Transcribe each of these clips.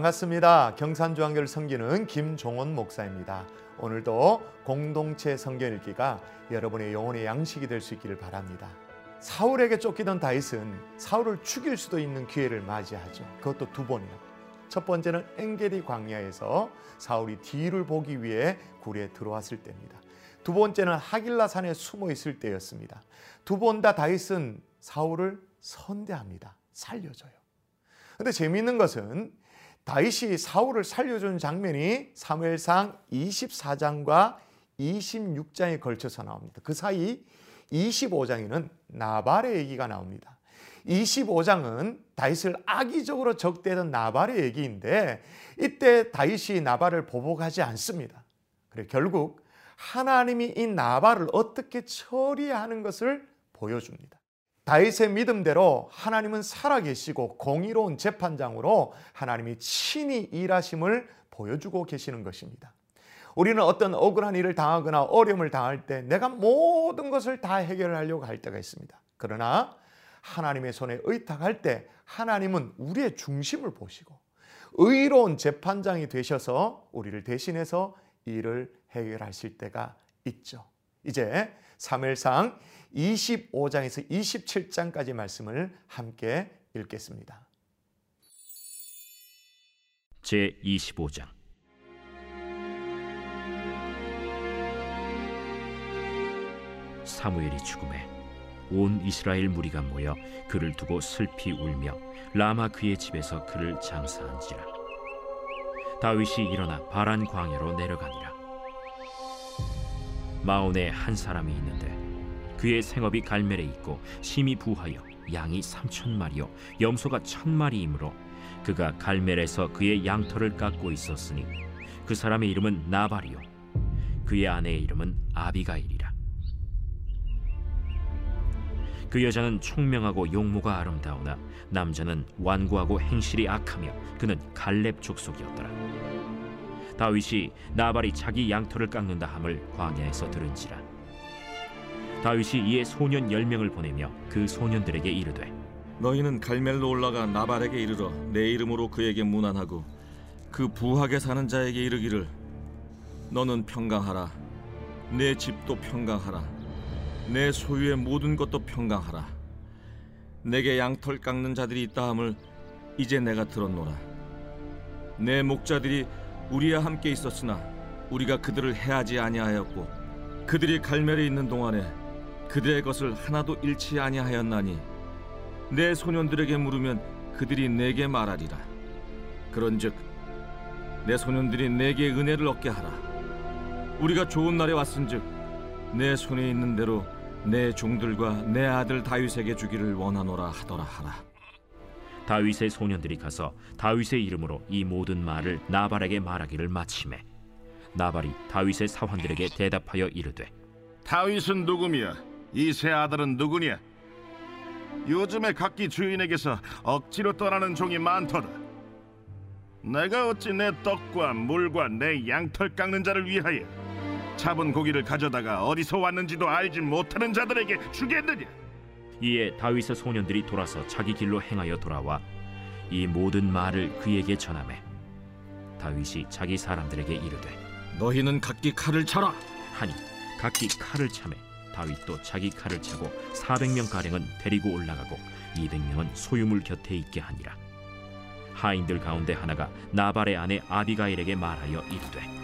반갑습니다. 경산중앙교를 섬기는 김종원 목사입니다. 오늘도 공동체 성경 읽기가 여러분의 영혼의 양식이 될 수 있기를 바랍니다. 사울에게 쫓기던 다윗은 사울을 죽일 수도 있는 기회를 맞이하죠. 그것도 두 번이나. 첫 번째는 engedi 광야에서 사울이 뒤를 보기 위해 굴에 들어왔을 때입니다. 두 번째는 하길라 산에 숨어 있을 때였습니다. 두 번 다 다윗은 사울을 선대합니다. 살려줘요. 근데 재미있는 것은 다윗이 사울을 살려준 장면이 사무엘상 24장과 26장에 걸쳐서 나옵니다. 그 사이 25장에는 나발의 얘기가 나옵니다. 25장은 다윗을 악의적으로 적대던 나발의 얘기인데 이때 다윗이 나발을 보복하지 않습니다. 그래 결국 하나님이 이 나발을 어떻게 처리하는 것을 보여줍니다. 다윗의 믿음대로 하나님은 살아계시고 공의로운 재판장으로 하나님이 친히 일하심을 보여주고 계시는 것입니다. 우리는 어떤 억울한 일을 당하거나 어려움을 당할 때 내가 모든 것을 다 해결하려고 할 때가 있습니다. 그러나 하나님의 손에 의탁할 때 하나님은 우리의 중심을 보시고 의로운 재판장이 되셔서 우리를 대신해서 일을 해결하실 때가 있죠. 이제 3일상 25장에서 27장까지 말씀을 함께 읽겠습니다. 제 25장. 사무엘이 죽음에 온 이스라엘 무리가 모여 그를 두고 슬피 울며 라마 그의 집에서 그를 장사한지라. 다윗이 일어나 바란 광야로 내려가니라. 마온에 한 사람이 있는데 그의 생업이 갈멜에 있고 심히 부하여 양이 삼천 마리요 염소가 천 마리이므로 그가 갈멜에서 그의 양털을 깎고 있었으니 그 사람의 이름은 나발이요 그의 아내의 이름은 아비가일이라. 그 여자는 총명하고 용모가 아름다우나 남자는 완고하고 행실이 악하며 그는 갈렙 족속이었더라. 다윗이 나발이 자기 양털을 깎는다 함을 광야에서 들은지라 다윗이 이에 소년 열 명을 보내며 그 소년들에게 이르되 너희는 갈멜로 올라가 나발에게 이르러 내 이름으로 그에게 문안하고 그 부하게 사는 자에게 이르기를 너는 평강하라. 내 집도 평강하라. 내 소유의 모든 것도 평강하라. 내게 양털 깎는 자들이 있다 함을 이제 내가 들었노라. 내 목자들이 우리와 함께 있었으나 우리가 그들을 해하지 아니하였고 그들이 갈멜에 있는 동안에 그들의 것을 하나도 잃지 아니하였나니 내 소년들에게 물으면 그들이 내게 말하리라. 그런즉 내 소년들이 내게 은혜를 얻게 하라. 우리가 좋은 날에 왔은즉 내 손에 있는 대로 내 종들과 내 아들 다윗에게 주기를 원하노라 하더라 하라. 다윗의 소년들이 가서 다윗의 이름으로 이 모든 말을 나발에게 말하기를 마침에 나발이 다윗의 사환들에게 대답하여 이르되 다윗은 누구며 이 세 아들은 누구냐? 요즘에 각기 주인에게서 억지로 떠나는 종이 많도다. 내가 어찌 내 떡과 물과 내 양털 깎는 자를 위하여 잡은 고기를 가져다가 어디서 왔는지도 알지 못하는 자들에게 주겠느냐? 이에 다윗의 소년들이 돌아서 자기 길로 행하여 돌아와 이 모든 말을 그에게 전하매 다윗이 자기 사람들에게 이르되 너희는 각기 칼을 차라 하니 각기 칼을 차매 다윗도 자기 칼을 차고 400명 가량은 데리고 올라가고 200명은 소유물 곁에 있게 하니라 하인들 가운데 하나가 나발의 아내 아비가일에게 말하여 이르되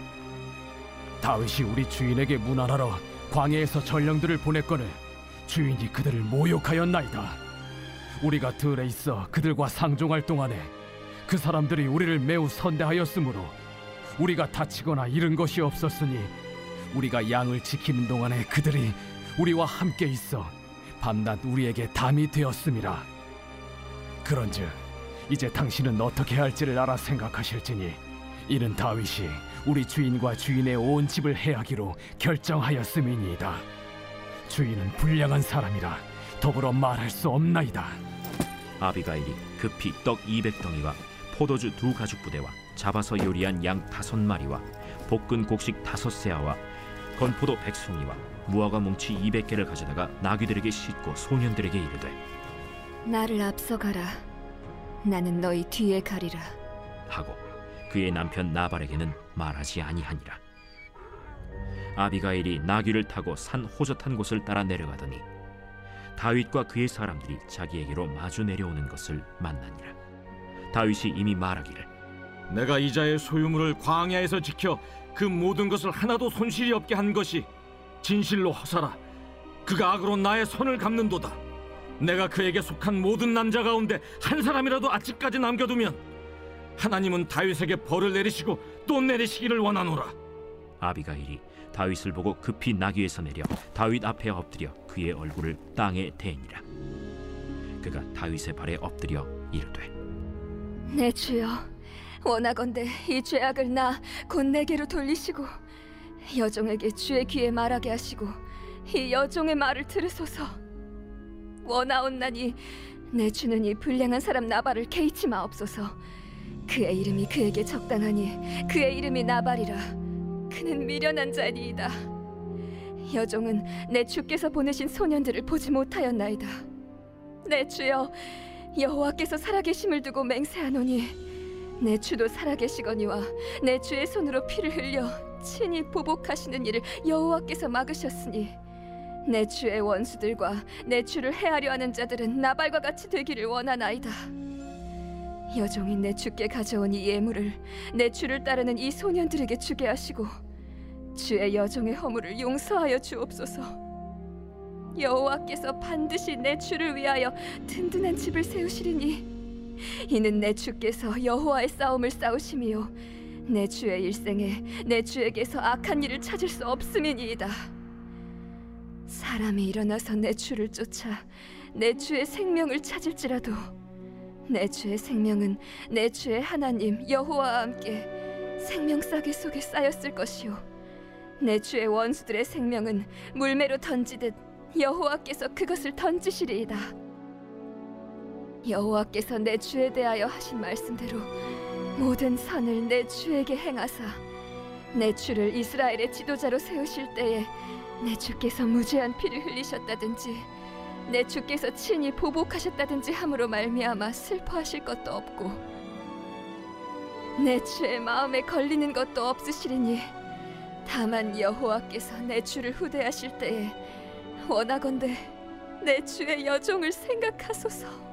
다윗이 우리 주인에게 문안하러 광야에서 전령들을 보냈거늘 주인이 그들을 모욕하였나이다. 우리가 들에 있어 그들과 상종할 동안에 그 사람들이 우리를 매우 선대하였으므로 우리가 다치거나 잃은 것이 없었으니 우리가 양을 지키는 동안에 그들이 우리와 함께 있어 밤낮 우리에게 담이 되었음이라. 그런즉 이제 당신은 어떻게 할지를 알아 생각하실지니 이는 다윗이 우리 주인과 주인의 온 집을 해하기로 결정하였음이니이다. 주인은 불량한 사람이라 더불어 말할 수 없나이다. 아비가일이 급히 떡 200덩이와 포도주 두 가죽 부대와 잡아서 요리한 양 다섯 마리와 볶은 곡식 다섯 세아와 건포도 백송이와 무화과 뭉치 200개를 가져다가 나귀들에게 싣고 소년들에게 이르되 나를 앞서가라. 나는 너희 뒤에 가리라. 하고 그의 남편 나발에게는 말하지 아니하니라 아비가일이 나귀를 타고 산 호젓한 곳을 따라 내려가더니 다윗과 그의 사람들이 자기에게로 마주 내려오는 것을 만나니라 다윗이 이미 말하기를 내가 이자의 소유물을 광야에서 지켜 그 모든 것을 하나도 손실이 없게 한 것이 진실로 허사라. 그가 악으로 나의 손을 갚는도다. 내가 그에게 속한 모든 남자 가운데 한 사람이라도 아직까지 남겨두면 하나님은 다윗에게 벌을 내리시고 또 내리시기를 원하노라. 아비가일이 다윗을 보고 급히 나귀에서 내려 다윗 앞에 엎드려 그의 얼굴을 땅에 대니라. 그가 다윗의 발에 엎드려 이르되 내 주여 원하건대 이 죄악을 나 곧 내게로 돌리시고 여종에게 주의 귀에 말하게 하시고 이 여종의 말을 들으소서. 원하옵나니 내 주는 이 불량한 사람 나발을 개의치 마옵소서. 그의 이름이 그에게 적당하니 그의 이름이 나발이라. 그는 미련한 자니이다. 여종은 내 주께서 보내신 소년들을 보지 못하였나이다. 내 주여 여호와께서 살아계심을 두고 맹세하노니 내 주도 살아계시거니와 내 주의 손으로 피를 흘려 친히 보복하시는 일을 여호와께서 막으셨으니 내 주의 원수들과 내 주를 해하려 하는 자들은 나발과 같이 되기를 원하나이다. 여종이 내 주께 가져온 이 예물을 내 주를 따르는 이 소년들에게 주게 하시고 주의 여종의 허물을 용서하여 주옵소서. 여호와께서 반드시 내 주를 위하여 든든한 집을 세우시리니 이는 내 주께서 여호와의 싸움을 싸우심이요 내 주의 일생에 내 주에게서 악한 일을 찾을 수 없음이니이다. 사람이 일어나서 내 주를 쫓아 내 주의 생명을 찾을지라도 내 주의 생명은 내 주의 하나님 여호와와 함께 생명 싸개 속에 쌓였을 것이요 내 주의 원수들의 생명은 물매로 던지듯 여호와께서 그것을 던지시리이다. 여호와께서 내 주에 대하여 하신 말씀대로 모든 선을 내 주에게 행하사 내 주를 이스라엘의 지도자로 세우실 때에 내 주께서 무죄한 피를 흘리셨다든지 내 주께서 친히 보복하셨다든지 함으로 말미암아 슬퍼하실 것도 없고 내 주의 마음에 걸리는 것도 없으시리니 다만 여호와께서 내 주를 후대하실 때에 원하건대 내 주의 여종을 생각하소서.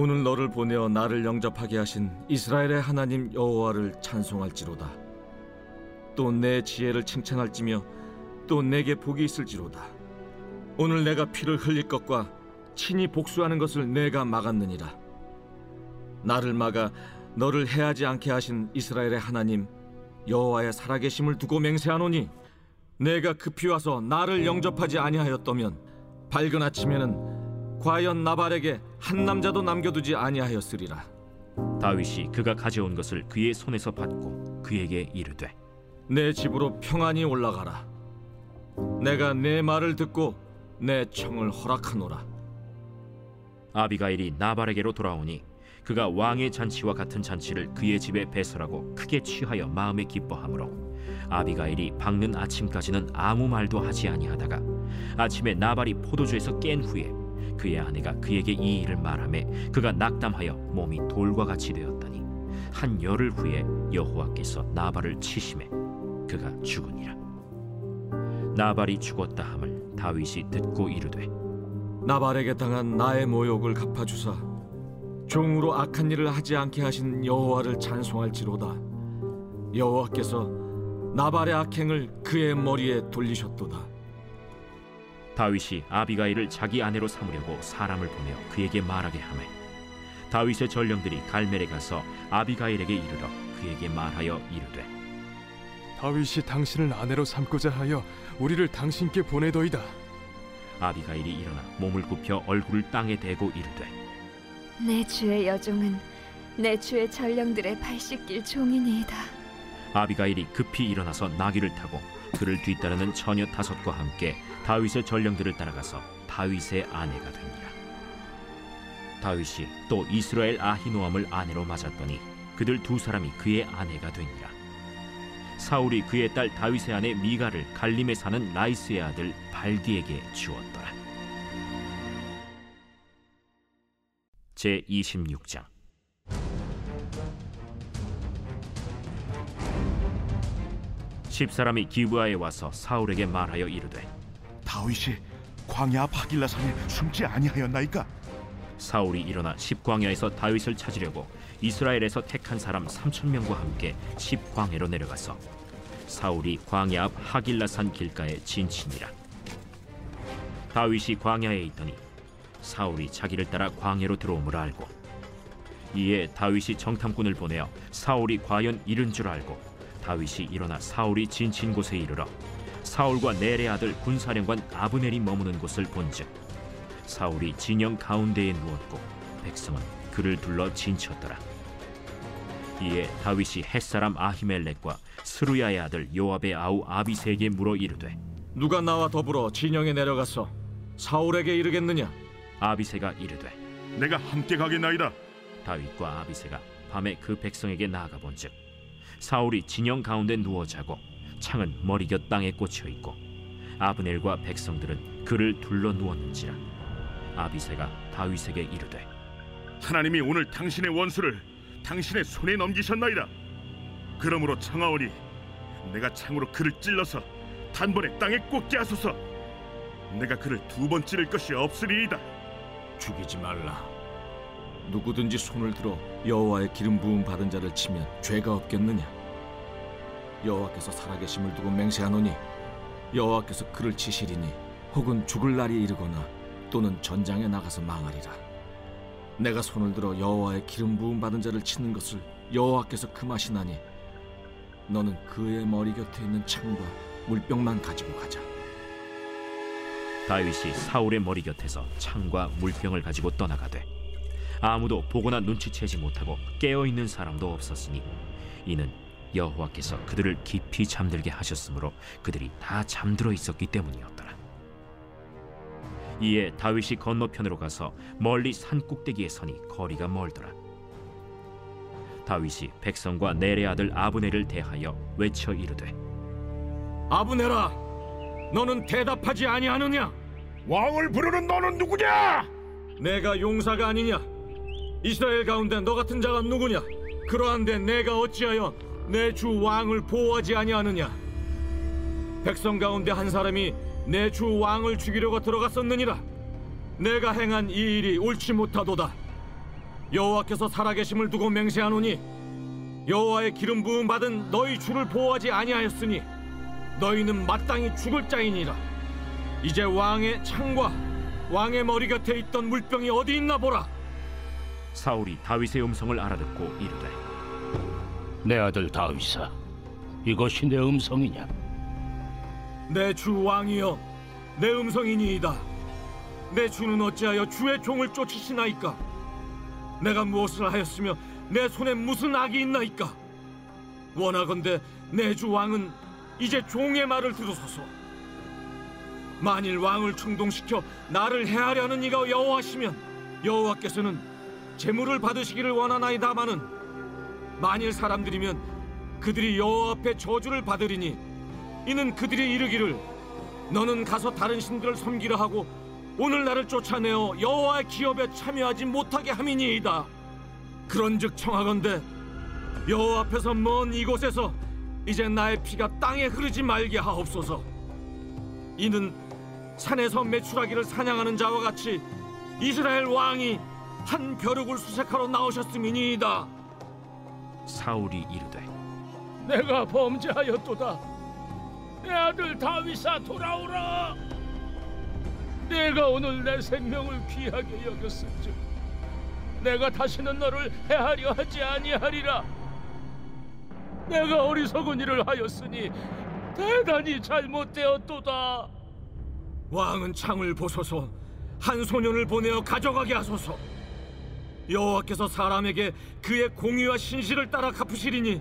오늘 너를 보내어 나를 영접하게 하신 이스라엘의 하나님 여호와를 찬송할지로다. 또 내 지혜를 칭찬할지며 또 내게 복이 있을지로다. 오늘 내가 피를 흘릴 것과 친히 복수하는 것을 내가 막았느니라. 나를 막아 너를 해하지 않게 하신 이스라엘의 하나님 여호와의 살아계심을 두고 맹세하노니 내가 급히 와서 나를 영접하지 아니하였더면 밝은 아침에는 과연 나발에게 한 남자도 남겨두지 아니하였으리라. 다윗이 그가 가져온 것을 그의 손에서 받고 그에게 이르되 내 집으로 평안히 올라가라. 내가 내 말을 듣고 내 청을 허락하노라. 아비가일이 나발에게로 돌아오니 그가 왕의 잔치와 같은 잔치를 그의 집에 배설하고 크게 취하여 마음에 기뻐하므로 아비가일이 밝는 아침까지는 아무 말도 하지 아니하다가 아침에 나발이 포도주에서 깬 후에 그의 아내가 그에게 이 일을 말하매 그가 낙담하여 몸이 돌과 같이 되었더니 한 열흘 후에 여호와께서 나발을 치심해 그가 죽으니라. 나발이 죽었다 함을 다윗이 듣고 이르되 나발에게 당한 나의 모욕을 갚아주사 종으로 악한 일을 하지 않게 하신 여호와를 찬송할지로다. 여호와께서 나발의 악행을 그의 머리에 돌리셨도다 다윗이 아비가일을 자기 아내로 삼으려고 사람을 보내어 그에게 말하게 하매 다윗의 전령들이 갈멜에 가서 아비가일에게 이르러 그에게 말하여 이르되 다윗이 당신을 아내로 삼고자 하여 우리를 당신께 보내더이다. 아비가일이 일어나 몸을 굽혀 얼굴을 땅에 대고 이르되 내 주의 여종은 내 주의 전령들의 발 씻길 종이니이다. 아비가일이 급히 일어나서 나귀를 타고 그를 뒤따르는 처녀 다섯과 함께 다윗의 전령들을 따라가서 다윗의 아내가 되니라. 다윗이 또 이스라엘 아히노암을 아내로 맞았더니 그들 두 사람이 그의 아내가 되니라. 사울이 그의 딸 다윗의 아내 미가를 갈림에 사는 라이스의 아들 발디에게 주었더라. 제 26장 집사람이 기브아에 와서 사울에게 말하여 이르되 다윗이 광야 앞 하길라 산에 숨지 아니하였나이까? 사울이 일어나 십광야에서 다윗을 찾으려고 이스라엘에서 택한 사람 삼천 명과 함께 십광야로 내려가서 사울이 광야 앞 하길라산 길가에 진친이라 다윗이 광야에 있더니 사울이 자기를 따라 광야로 들어옴을 알고 이에 다윗이 정탐꾼을 보내어 사울이 과연 이른 줄 알고 다윗이 일어나 사울이 진친 곳에 이르러 사울과 넬의 아들 군사령관 아브넬이 머무는 곳을 본즉 사울이 진영 가운데에 누웠고 백성은 그를 둘러 진쳤더라. 이에 다윗이 햇사람 아히멜렉과 스루야의 아들 요압의 아우 아비세에게 물어 이르되 누가 나와 더불어 진영에 내려가서 사울에게 이르겠느냐? 아비세가 이르되 내가 함께 가겠나이다. 다윗과 아비세가 밤에 그 백성에게 나아가 본즉 사울이 진영 가운데 누워 자고 창은 머리 곁 땅에 꽂혀 있고 아브넬과 백성들은 그를 둘러 누웠는지라 아비세가 다윗에게 이르되 하나님이 오늘 당신의 원수를 당신의 손에 넘기셨나이다. 그러므로 청하오니 내가 창으로 그를 찔러서 단번에 땅에 꽂게 하소서. 내가 그를 두 번 찌를 것이 없으리이다. 죽이지 말라. 누구든지 손을 들어 여호와의 기름 부음 받은 자를 치면 죄가 없겠느냐? 여호와께서 살아계심을 두고 맹세하노니 여호와께서 그를 치시리니 혹은 죽을 날이 이르거나 또는 전장에 나가서 망하리라. 내가 손을 들어 여호와의 기름 부음 받은 자를 치는 것을 여호와께서 금하시나니 너는 그의 머리 곁에 있는 창과 물병만 가지고 가자. 다윗이 사울의 머리 곁에서 창과 물병을 가지고 떠나가되 아무도 보거나 눈치채지 못하고 깨어 있는 사람도 없었으니 이는 여호와께서 그들을 깊이 잠들게 하셨으므로 그들이 다 잠들어 있었기 때문이었더라. 이에 다윗이 건너편으로 가서 멀리 산 꼭대기에 서니 거리가 멀더라. 다윗이 백성과 넬의 아들 아브넬을 대하여 외쳐 이르되 아브네라, 너는 대답하지 아니하느냐? 왕을 부르는 너는 누구냐? 내가 용사가 아니냐? 이스라엘 가운데 너 같은 자가 누구냐? 그러한데 내가 어찌하여 내 주 왕을 보호하지 아니하느냐? 백성 가운데 한 사람이 내 주 왕을 죽이려고 들어갔었느니라. 내가 행한 이 일이 옳지 못하도다. 여호와께서 살아계심을 두고 맹세하노니 여호와의 기름 부음 받은 너희 주를 보호하지 아니하였으니 너희는 마땅히 죽을 자이니라. 이제 왕의 창과 왕의 머리 곁에 있던 물병이 어디 있나 보라. 사울이 다윗의 음성을 알아듣고 이르되 내 아들 다윗아, 이것이 내 음성이냐? 내 주 왕이여, 내 음성이니이다. 내 주는 어찌하여 주의 종을 쫓으시나이까? 내가 무엇을 하였으며 내 손에 무슨 악이 있나이까? 원하건대 내 주 왕은 이제 종의 말을 들으소서. 만일 왕을 충동시켜 나를 해하려는 이가 여호와시면 여호와께서는 재물을 받으시기를 원하나이다마는 만일 사람들이면 그들이 여호와 앞에 저주를 받으리니 이는 그들이 이르기를 너는 가서 다른 신들을 섬기려 하고 오늘 나를 쫓아내어 여호와의 기업에 참여하지 못하게 함이니이다. 그런즉 청하건대 여호와 앞에서 먼 이곳에서 이제 나의 피가 땅에 흐르지 말게 하옵소서. 이는 산에서 메추라기를 사냥하는 자와 같이 이스라엘 왕이 한 벼룩을 수색하러 나오셨음이니이다. 사울이 이르되 내가 범죄하였도다. 내 아들 다윗아 돌아오라. 내가 오늘 내 생명을 귀하게 여겼은즉 내가 다시는 너를 해하려 하지 아니하리라. 내가 어리석은 일을 하였으니 대단히 잘못되었도다. 왕은 창을 보소서 한 소년을 보내어 가져가게 하소서 여호와께서 사람에게 그의 공의와 신실을 따라 갚으시리니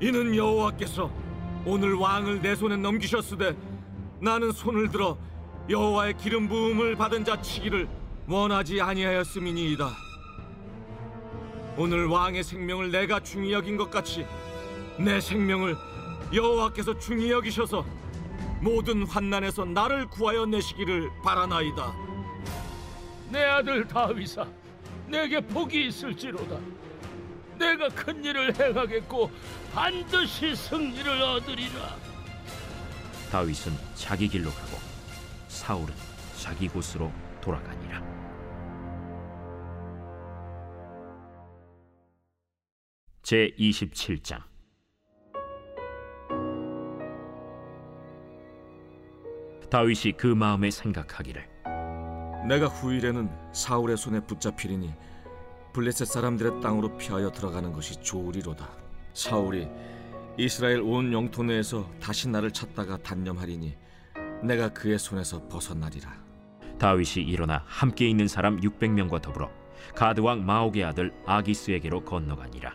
이는 여호와께서 오늘 왕을 내 손에 넘기셨으되 나는 손을 들어 여호와의 기름 부음을 받은 자 치기를 원하지 아니하였음이니이다 오늘 왕의 생명을 내가 중히 여긴 것 같이 내 생명을 여호와께서 중히 여기셔서 모든 환난에서 나를 구하여 내시기를 바라나이다. 내 아들 다윗아, 내게 복이 있을지로다. 내가 큰 일을 행하겠고 반드시 승리를 얻으리라. 다윗은 자기 길로 가고 사울은 자기 곳으로 돌아가니라. 제 27장 다윗이 그 마음에 생각하기를 내가 후일에는 사울의 손에 붙잡히리니 블레셋 사람들의 땅으로 피하여 들어가는 것이 좋으리로다. 사울이 이스라엘 온 영토 내에서 다시 나를 찾다가 단념하리니 내가 그의 손에서 벗어나리라. 다윗이 일어나 함께 있는 사람 600명과 더불어 가드 왕 마옥의 아들 아기스에게로 건너가니라.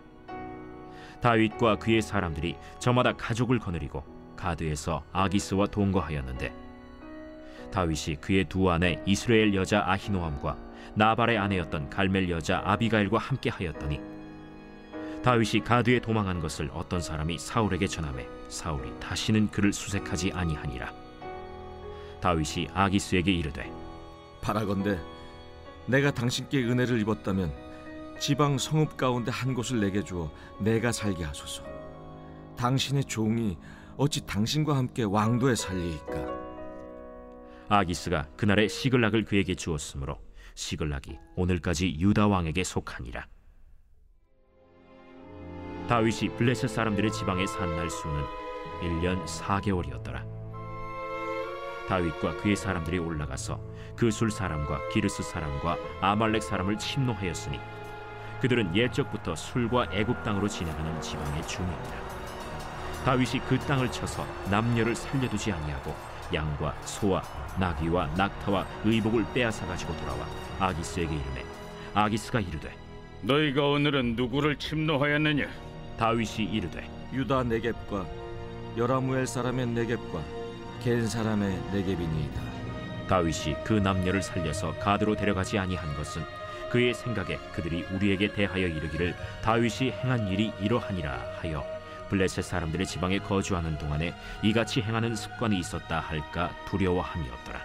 다윗과 그의 사람들이 저마다 가족을 거느리고 가드에서 아기스와 동거하였는데 다윗이 그의 두 아내 이스라엘 여자 아히노함과 나발의 아내였던 갈멜 여자 아비가일과 함께 하였더니 다윗이 가드에 도망한 것을 어떤 사람이 사울에게 전하매 사울이 다시는 그를 수색하지 아니하니라. 다윗이 아기스에게 이르되 바라건대 내가 당신께 은혜를 입었다면 지방 성읍 가운데 한 곳을 내게 주어 내가 살게 하소서. 당신의 종이 어찌 당신과 함께 왕도에 살리이까? 아기스가 그날의 시글락을 그에게 주었으므로 시글락이 오늘까지 유다 왕에게 속하니라. 다윗이 블레셋 사람들의 지방에 산 날 수는 1년 4개월이었더라. 다윗과 그의 사람들이 올라가서 그술 사람과 기르스 사람과 아말렉 사람을 침노하였으니 그들은 옛적부터 술과 애굽 땅으로 지나가는 지방의 중이니라. 다윗이 그 땅을 쳐서 남녀를 살려두지 아니하고 양과 소와 나귀와 낙타와 의복을 빼앗아 가지고 돌아와 아기스에게 이르매 아기스가 이르되 너희가 오늘은 누구를 침노하였느냐? 다윗이 이르되 유다 네겝과 여라무엘 사람의 네겝과 겐 사람의 네겝이니이다. 다윗이 그 남녀를 살려서 가드로 데려가지 아니한 것은 그의 생각에 그들이 우리에게 대하여 이르기를 다윗이 행한 일이 이러하니라 하여 블레셋 사람들의 지방에 거주하는 동안에 이같이 행하는 습관이 있었다 할까 두려워함이었더라.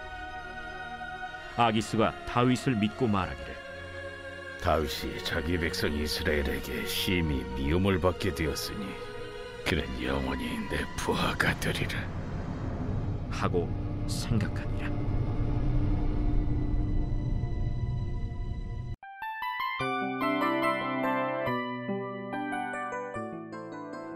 아기스가 다윗을 믿고 말하기를 다윗이 자기 백성 이스라엘에게 심히 미움을 받게 되었으니 그는 영원히 내 부하가 되리라. 하고 생각하니라.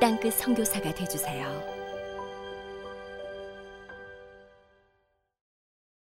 땅끝 선교사가 되주세요.